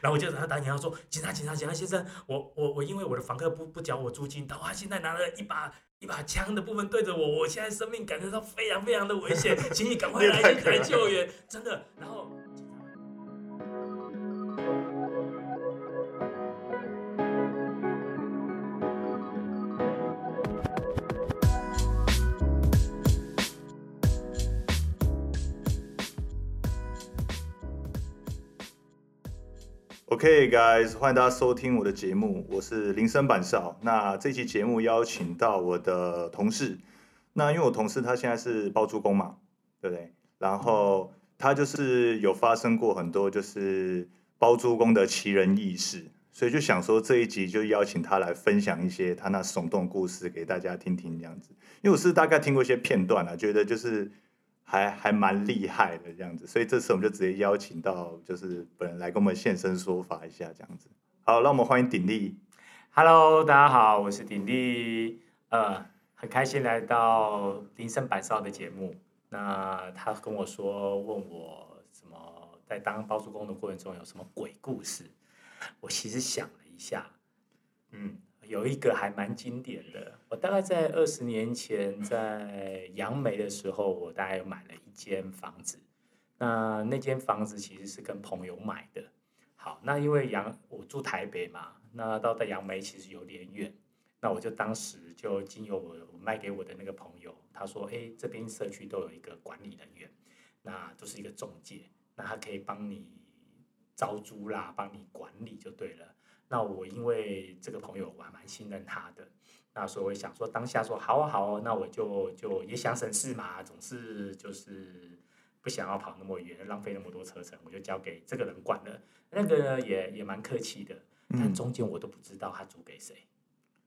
然后我就给他打电话说，警察警察警察先生，我我我因为我的房客不不缴我租金，然后他现在拿了一把一把枪的部分对着我，我现在生命感觉到非常非常的危险，请你赶快来 来救援，真的，然后。OK guys，欢迎大家收听我的节目，我是林森板少。那这期节目邀请到我的同事，那因为我同事他现在是包租公嘛，对不对？然后他就是有发生过很多就是包租公的奇人异事，所以就想说这一集就邀请他来分享一些他那耸动故事给大家听听这样子。因为我是大概听过一些片段啊，觉得就是。还还蛮厉害的这样子，所以这次我们就直接邀请到就是本人来跟我们现身说法一下这样子。好，让我们欢迎鼎力。Hello，大家好，我是鼎力。呃，很开心来到林森百少的节目。那他跟我说，问我什么在当包租公的过程中有什么鬼故事？我其实想了一下，嗯。有一个还蛮经典的，我大概在二十年前在杨梅的时候，我大概有买了一间房子。那那间房子其实是跟朋友买的。好，那因为杨我住台北嘛，那到在杨梅其实有点远。那我就当时就经由我卖给我的那个朋友，他说：“哎，这边社区都有一个管理人员，那就是一个中介，那他可以帮你招租啦，帮你管理就对了。”那我因为这个朋友我还蛮信任他的，那所以我想说当下说好啊好啊，那我就就也想省事嘛，总是就是不想要跑那么远，浪费那么多车程，我就交给这个人管了。那个也也蛮客气的，但中间我都不知道他租给谁，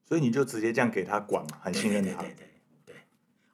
所以你就直接这样给他管嘛，很信任他。对对对，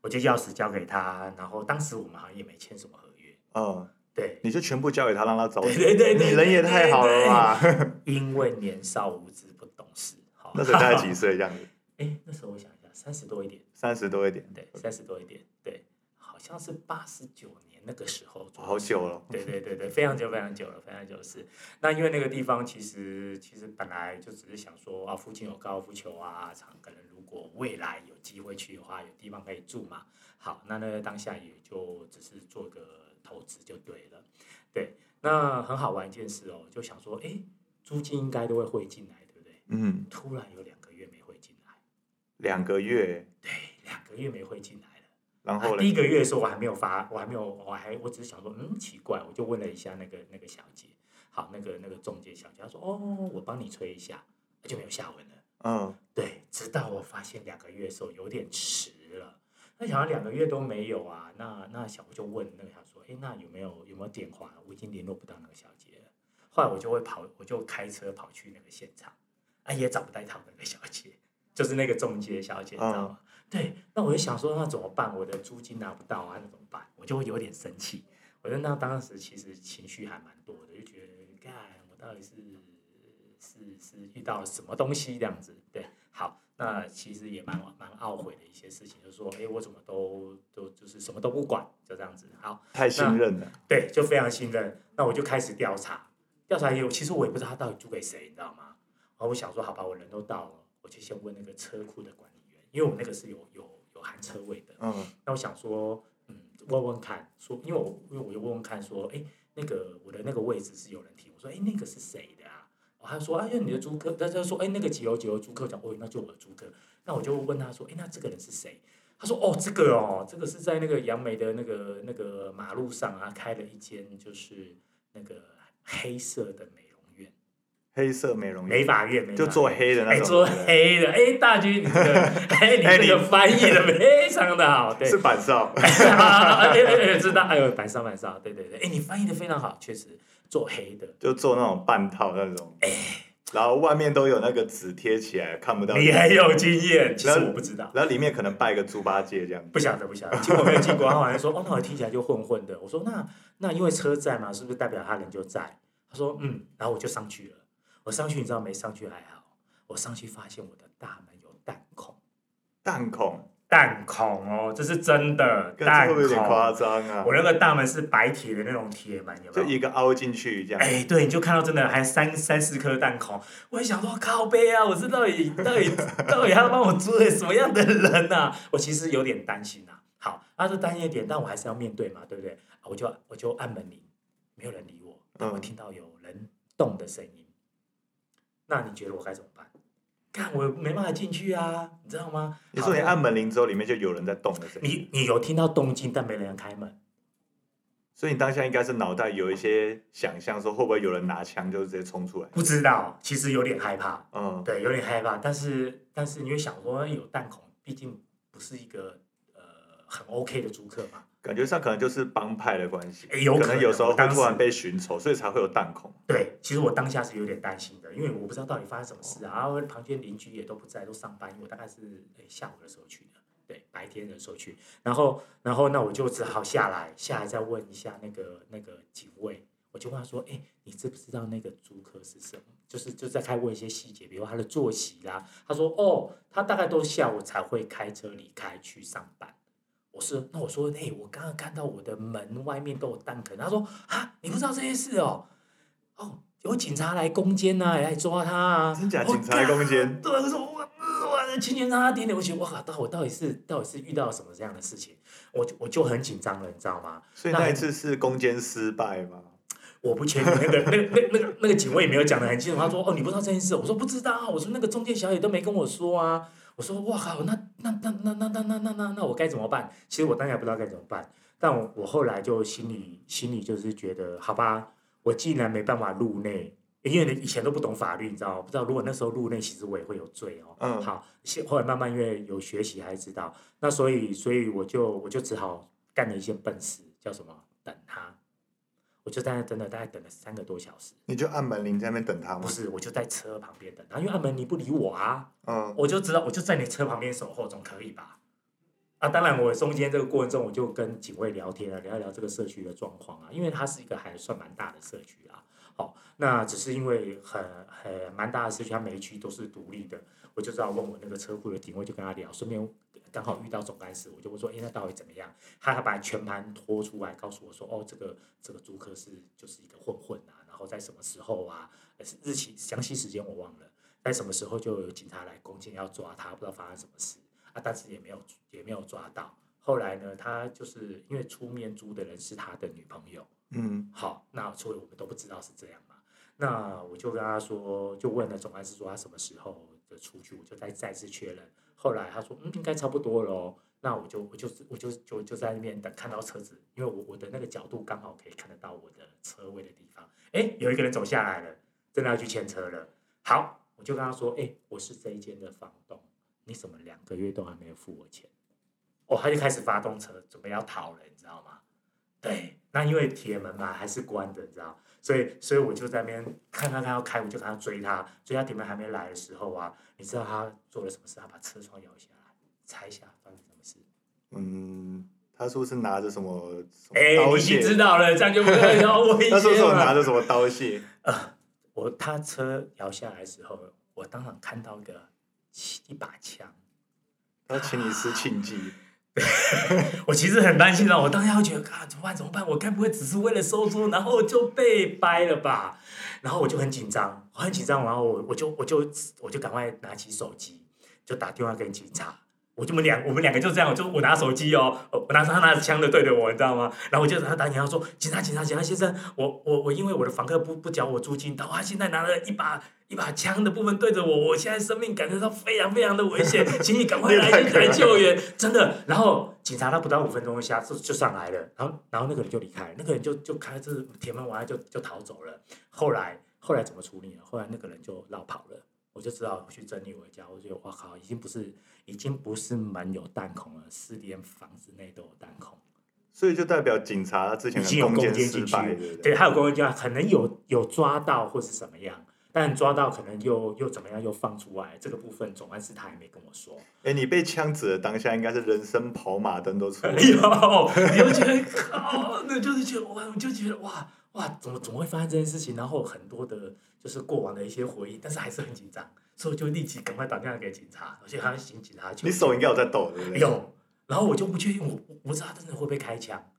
我就钥匙交给他，然后当时我们好像也没签什么合约。哦。对，你就全部交给他，让他走。对对对，你人也太好了吧！因为年少无知不懂事，好 那时候大概几岁这样子？哎，那时候我想一下，三十多一点。三十多一点，对，三十多一点，对，好像是八十九年那个时候。好久了。对对对对，非常久非常久了，非常久是。那因为那个地方其实其实本来就只是想说啊，附近有高尔夫球啊场，可能如果未来有机会去的话，有地方可以住嘛。好，那那当下也就只是做个。投资就对了，对，那很好玩一件事哦，就想说，哎，租金应该都会汇进来，对不对？嗯。突然有两个月没汇进来。两个月。对，两个月没汇进来了。然后第一个月的时候我还没有发，我还没有，我还我只是想说，嗯，奇怪，我就问了一下那个那个小姐，好，那个那个中介小姐，她说，哦，我帮你催一下，就没有下文了。嗯。对，直到我发现两个月的时候有点迟了，那想要两个月都没有啊，那那小吴就问那个小说。哎，那有没有有没有电话？我已经联络不到那个小姐了。后来我就会跑，我就开车跑去那个现场，啊，也找不到他那个小姐，就是那个中介小姐，你知道吗？对，那我就想说，那怎么办？我的租金拿不到啊，那怎么办？我就会有点生气。我觉得那当时其实情绪还蛮多的，就觉得，干，我到底是是是遇到什么东西这样子？对，好。那其实也蛮蛮懊悔的一些事情，就是说，哎，我怎么都都就是什么都不管，就这样子。好，太信任了。对，就非常信任。那我就开始调查，调查也有，其实我也不知道他到底租给谁，你知道吗？然后我想说，好吧，我人都到了，我就先问那个车库的管理员，因为我那个是有有有含车位的。嗯。那我想说，嗯，问问看，说，因为我因为我就问问看，说，哎，那个我的那个位置是有人停，我说，哎，那个是谁的？他说：“哎呀，你的租客。”他就说：“哎，那个几楼几楼租客讲，哦，那就我的租客。”那我就问他说：“哎，那这个人是谁？”他说：“哦，这个哦，这个是在那个杨梅的那个那个马路上啊，开了一间就是那个黑色的美容院。黑色美容美发院，就做黑的那种。做黑的，哎，大军，哎，你这个翻译的非常的好，对，是板少。哎知道，哎呦，板少板少，对对对，哎，你翻译的非常好，确实。做黑的，就做那种半套那种，哎，然后外面都有那个纸贴起来，看不到。你很有经验，其实我不知道。然后里面可能拜个猪八戒这样。不晓得，不晓得，结果没有经过。他好像说，哦，那我听起来就混混的。我说，那那因为车在嘛，是不是代表他人就在？他说，嗯。然后我就上去了。我上去，你知道没上去还好，我上去发现我的大门有弹孔。弹孔。弹孔哦，这是真的弹孔夸。张啊我？那个大门是白铁的那种铁门，有没就？一个凹进去这样。哎，对，你就看到真的还三三四颗弹孔，我也想说靠背啊，我是到底 到底到底要帮我租给什么样的人呐、我其实有点担心呐、好，那就担心一点，但我还是要面对嘛，对不对？啊我就我就按门铃，没有人理我，但我嗯听到有人动的声音，那你觉得我该怎么办？看我没办法进去啊，你知道吗？好你说你按门铃之后，里面就有人在动的声音，你你有听到动静，但没人开门。所以你当下应该是脑袋有一些想象，说会不会有人拿枪就直接冲出来？不知道，其实有点害怕，嗯，对，有点害怕。但是但是你会想说，有弹孔，毕竟不是一个呃很 OK 的租客嘛。感觉上可能就是帮派的关系，哎有可能能有时候会突然被寻仇，所以才会有弹孔。对，其实我当下是有点担心的，因为我不知道到底发生什么事啊。然后旁边邻居也都不在，都上班，因为我大概是诶下午的时候去的，对，白天的时候去。然后然后那我就只好下来，下来再问一下那个那个警卫，我就问他说：“哎，你知不知道那个租客是什么？”就是就在开问一些细节，比如他的作息啦。他说：“哦，他大概都下午才会开车离开去上班。”我是那我说，嘿，我刚刚看到我的门外面都有弹壳。他说啊，你不知道这件事哦？哦，有警察来攻坚呐、来抓他啊！真假警察来攻坚干对，我说我我青年让他点点，我觉得哇靠，到我到底是到底是遇到了什么这样的事情？我就我就很紧张了，你知道吗？所以那一次是攻坚失败吗？我不确定那个那个那那个那个警卫也没有讲的很清楚，他说哦你不知道这件事，我说不知道啊，我说那个中介小姐都没跟我说啊，我说哇靠，那那那那那那那那那那我该怎么办？其实我当然不知道该怎么办，但我我后来就心里心里就是觉得好吧，我既然没办法入内，因为以前都不懂法律，你知道吗？不知道如果那时候入内，其实我也会有罪哦。嗯好，现后来慢慢因为有学习，还知道，那所以所以我就我就只好干了一件笨事，叫什么？我就在那等了大概等了三个多小时，你就按门铃在那边等他吗不？是，我就在车旁边等他，因为按门铃不理我啊，嗯，我就知道我就在你车旁边守候，总可以吧？啊，当然，我中间这个过程中，我就跟警卫聊天啊，聊一聊这个社区的状况啊，因为它是一个还算蛮大的社区啊。好、那只是因为很很蛮大的社区，它每一区都是独立的，我就知道问我那个车库的警卫，就跟他聊，顺便刚好遇到总干事，我就会说，哎，那到底怎么样？他还把全盘拖出来，告诉我说，哦，这个这个租客是就是一个混混啊，然后在什么时候啊，日期详细时间我忘了，在什么时候就有警察来攻坚要抓他，不知道发生什么事啊，但是也没有也没有抓到。后来呢，他就是因为出面租的人是他的女朋友，嗯，好，那所以我们都不知道是这样嘛。那我就跟他说，就问了总干事说他什么时候的出去，我就再再次确认。后来他说，嗯，应该差不多了。那我就我就我就就就在那边等，看到车子，因为我我的那个角度刚好可以看得到我的车位的地方。哎，有一个人走下来了，真的要去牵车了。好，我就跟他说，哎，我是这一间的房东，你怎么两个月都还没有付我钱？哦，他就开始发动车，准备要逃了，你知道吗？对，那因为铁门嘛还是关的，你知道，所以所以我就在那边看看他要开，我就跟他追他，追他铁门还没来的时候啊，你知道他做了什么事？他把车窗摇下来，拆下，发生什么事？嗯，他说是拿着什么哎，刀你已经知？道了，这样就不会有危他是不是险有拿了。着什么刀械？呃我他车摇下来的时候，我当场看到一个一把枪。他请你吃庆忌，我其实很担心的，我当下会觉得啊，怎么办？怎么办？我该不会只是为了收租，然后就被掰了吧？然后我就很紧张，我很紧张，然后我我就我就我就赶快拿起手机，就打电话给警察。我就我们两我们两个就这样，就我拿手机哦，我拿着他拿着枪的对着我，你知道吗？然后我就让他打电话说：“警察，警察，警察先生，我我我因为我的房客不不缴我租金，然后他现在拿了一把一把枪的部分对着我，我现在生命感觉到非常非常的危险，请你赶快来 来救援，真的。”然后警察他不到五分钟下就就上来了，然后然后那个人就离开，那个人就就开着铁门完了就就逃走了。后来后来怎么处理呢？后来那个人就绕跑了。我就知道去整理我的家，我觉得哇靠，已经不是已经不是门有弹孔了，是连房子内都有弹孔，所以就代表警察之前已经有攻坚坚进去，对？还有攻击可能有有抓到或是怎么样，但抓到可能又又怎么样又放出来，这个部分总干事他还没跟我说。哎，你被枪指的当下，应该是人生跑马灯都出来哎。呦，你就觉得靠，那就是觉得哇，我就觉得哇哇，怎么怎么会发生这件事情？然后很多的就是过往的一些回忆，但是还是很紧张，所以我就立即赶快打电话给警察，而且还要请警察去。你手应该有在抖，对不对？有，然后我就不确定，我我不知道他真的会不会开枪。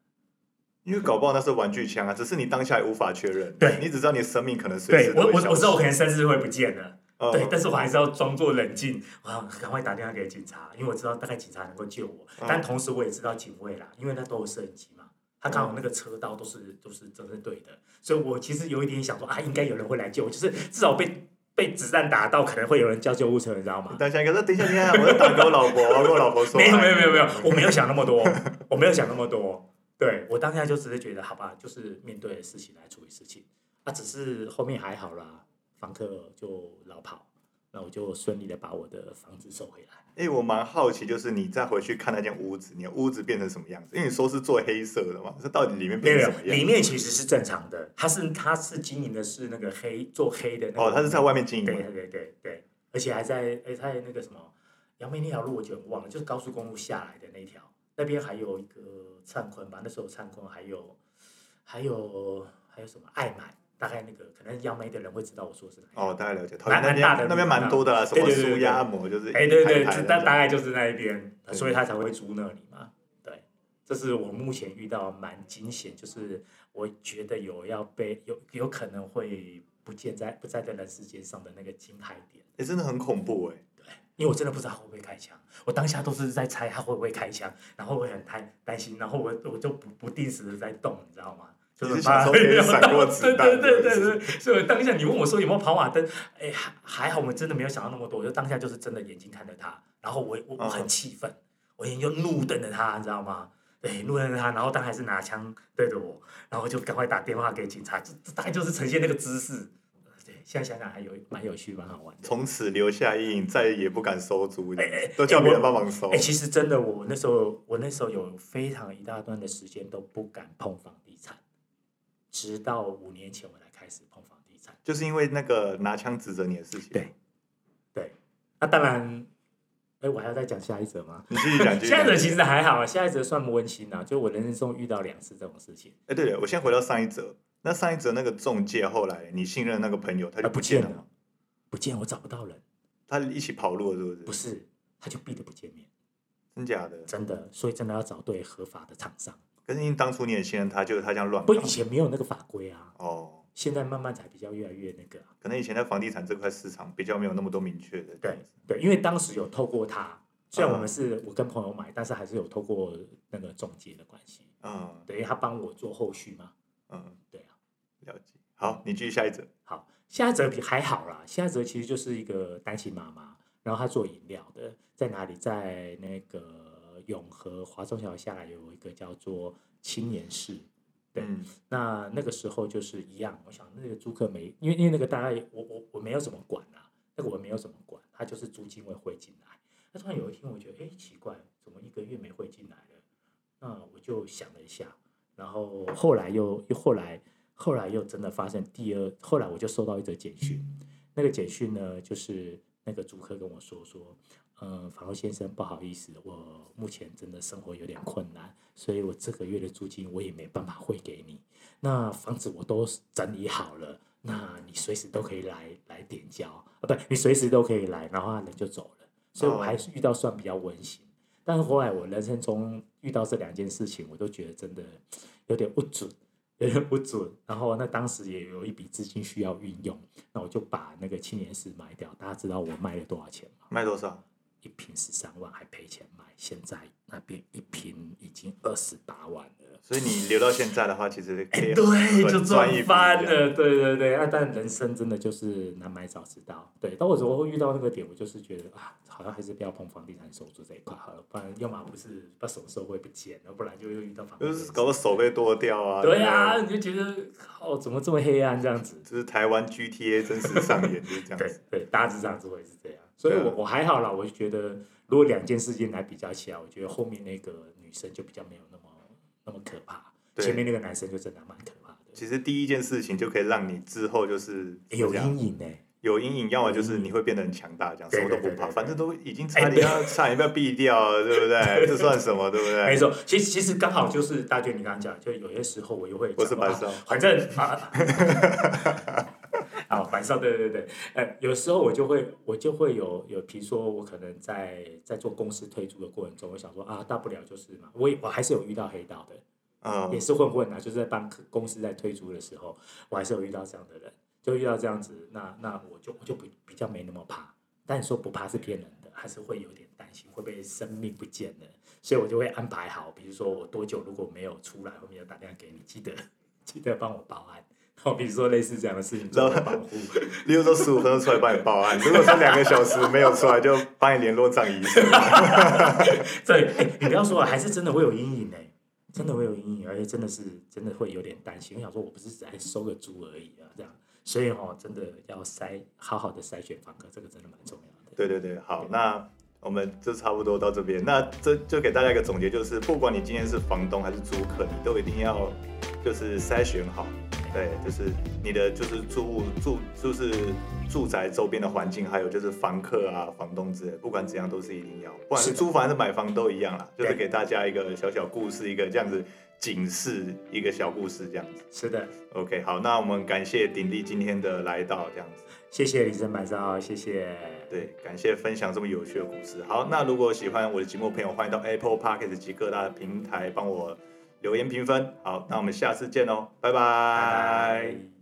因为搞不好那是玩具枪啊，只是你当下也无法确认。对你只知道你的生命可能随时对我我我知道我可能能甚至会不见了。嗯对，但是我还是要装作冷静，我要赶快打电话给警察，因为我知道大概警察能够救我，嗯但同时我也知道警卫啦，因为那都有摄影机嘛，他刚好那个车道都是都是都是对的，所以我其实有一点想说啊，应该有人会来救我，就是至少被被子弹打到，可能会有人叫救护车，你知道吗？当下一个说等一下，等一下，我要打给我老婆，我要跟我老婆说。没有没有没有没有，我没有想那么多，我没有想那么多。对我当下就只是觉得，好吧，就是面对事情来处理事情。啊，只是后面还好啦，房客就老跑，那我就顺利的把我的房子收回来。哎、我蛮好奇，就是你再回去看那间屋子，你的屋子变成什么样子？因为你说是做黑色的嘛，这到底里面变成什么，样里面其实是正常的，它是它是经营的是那个黑做黑的那个。哦，他是在外面经营对？对对对对，而且还在哎在那个什么杨梅那条路我就很忘了，就是高速公路下来的那条，那边还有一个灿坤吧，那时候灿坤还有还有还有什么爱买，大概那个可能杨梅的人会知道我说是哪一条。哦，大概了解。桃蛮园那蛮大的边那边蛮多的啦，什么对对对对舒压按摩，就是哎，对对，大大概就是那一边，所以他才会租那里嘛。对，这是我目前遇到蛮惊险，就是我觉得有要被有有可能会不见在不在的人世界上的那个惊骇点。哎、真的很恐怖哎、因为我真的不知道他会不会开枪，我当下都是在猜他会不会开枪，然后我很担担心，然后我我就不不定时的在动，你知道吗？就是怕想说可以闪过子弹对对对对对，所以当下你问我说有没有跑马灯，哎，还还好，我们真的没有想到那么多，就当下就是真的眼睛看着他，然后我我我很气愤，我眼睛就怒瞪着他，你知道吗？对，怒瞪着他，然后当还是拿枪对着我，然后就赶快打电话给警察，这这大概就是呈现那个姿势。对，现在想想还有蛮有趣，蛮好玩的。从此留下阴影，再也不敢收租，哎哎都叫别人帮忙收。哎、其实真的，我那时候我那时候有非常一大段的时间都不敢碰房地产，直到五年前我才开始碰房地产。就是因为那个拿枪指着你的事情。对对，那、当然，哎、我还要再讲下一则吗？你继续讲，下一则。其实还好啊，下一则算温馨啊，就我人生中遇到两次这种事情，哎、对了，我先回到上一则。那上一则那个中介后来你信任那个朋友，他就啊不见了见了？不见我找不到人，他一起跑路了，是不是？不是，他就避得不见面，真假的？真的，所以真的要找对合法的厂商，可是因为当初你也信任他，就是他这样乱搞不以。前没有那个法规啊，哦，现在慢慢才比较越来越那个啊、可能以前在房地产这块市场比较没有那么多明确的。对对，因为当时有透过他，虽然我们嗯是我跟朋友买，但是还是有透过那个中介的关系，嗯等于他帮我做后续嘛。嗯，对啊，了解。好，你继续下一则。好，下一则比还好啦，下一则其实就是一个单亲妈妈，然后她做饮料的，在哪里？在那个永和华中桥下来有一个叫做青年市。对嗯那那个时候就是一样，我想那个租客没，因为因为那个大概我我我没有怎么管啊，那个我没有怎么管，他就是租金会汇进来。那突然有一天，我觉得哎奇怪，怎么一个月没汇进来了？那我就想了一下，然后后来又又后来后来又真的发生第二，后来我就收到一则简讯，那个简讯呢就是那个租客跟我说说，呃，房东先生不好意思，我目前真的生活有点困难，所以我这个月的租金我也没办法汇给你。那房子我都整理好了，那你随时都可以来来点交啊，不，你随时都可以来，然后他人就走了，所以我还是遇到算比较温馨。但是后来我人生中遇到这两件事情，我都觉得真的有点不准，有点不准。然后那当时也有一笔资金需要运用，那我就把那个青年寺卖掉。大家知道我卖了多少钱吗？卖多少？一瓶十三万，还赔钱买。现在那边一瓶已经二十八万了。所以你留到现在的话，其实可哎，以对，就赚赚一笔这样翻了，对对对。啊、但人生真的就是难买早知道，对。但我怎么会遇到那个点？我就是觉得啊，好像还是不要碰房地产收租这一块好了，不然要么不是不知道什么时候会不见，要不然就又遇到房地产就是搞个手被剁掉啊。对啊，你就觉得靠，怎么这么黑暗这样子？就是台湾 GTA 真实上演就是这样 对子。对，大致上是会是这样。所以我我还好啦，我就觉得如果两件事情来比较起来，我觉得后面那个女生就比较没有那么那么可怕，前面那个男生就真的蛮可怕的，其实第一件事情就可以让你之后就是有阴影呢、有阴影，要么就是你会变得很强大，这样什对么都不怕，反正都已经差点要差点要毙掉了，对不对？这算什么，对不对？没错，其实其实刚好就是大娟你刚刚讲，就有些时候我又会讲我是白少啊反正啊，上对对对，呃，有时候我就会我就会有有，比如说我可能在在做公司推出的过程中，我想说啊，大不了就是嘛，我也我还是有遇到黑道的，嗯也是混混啊，就是在帮公司在推出的时候，我还是有遇到这样的人，就遇到这样子，那那我就我就比比较没那么怕，但你说不怕是骗人的，还是会有点担心会不会生命不见了，所以我就会安排好，比如说我多久如果没有出来，后面要打电话给你，记得记得帮我报案。好，比如说类似这样的事情做个保护，例如说十五分钟出来帮你报案，如果说两个小时没有出来，就帮你联络葬仪社。对，哎、你不要说了，还是真的会有阴影哎、真的会有阴影，而且真的是真的会有点担心。我想说，我不是只来收个租而已啊，这样，所以哦，真的要筛好好的筛选房客，这个真的蛮重要的。对对对，好，那我们就差不多到这边。那这就给大家一个总结，就是不管你今天是房东还是租客，你都一定要就是筛选好，对，就是你的就是住户住就是住宅周边的环境，还有就是房客啊、房东之类，不管怎样都是一定要，不管是租房还是买房都一样啦，就是给大家一个小小故事，一个这样子警示，一个小故事这样子。是的，OK，好，那我们感谢鼎力今天的来到，这样子。谢谢李生板少，谢谢。对，感谢分享这么有趣的故事。好，那如果喜欢我的节目朋友，欢迎到 Apple Podcast 及各大平台帮我留言评分。好，那我们下次见哦，拜拜拜拜。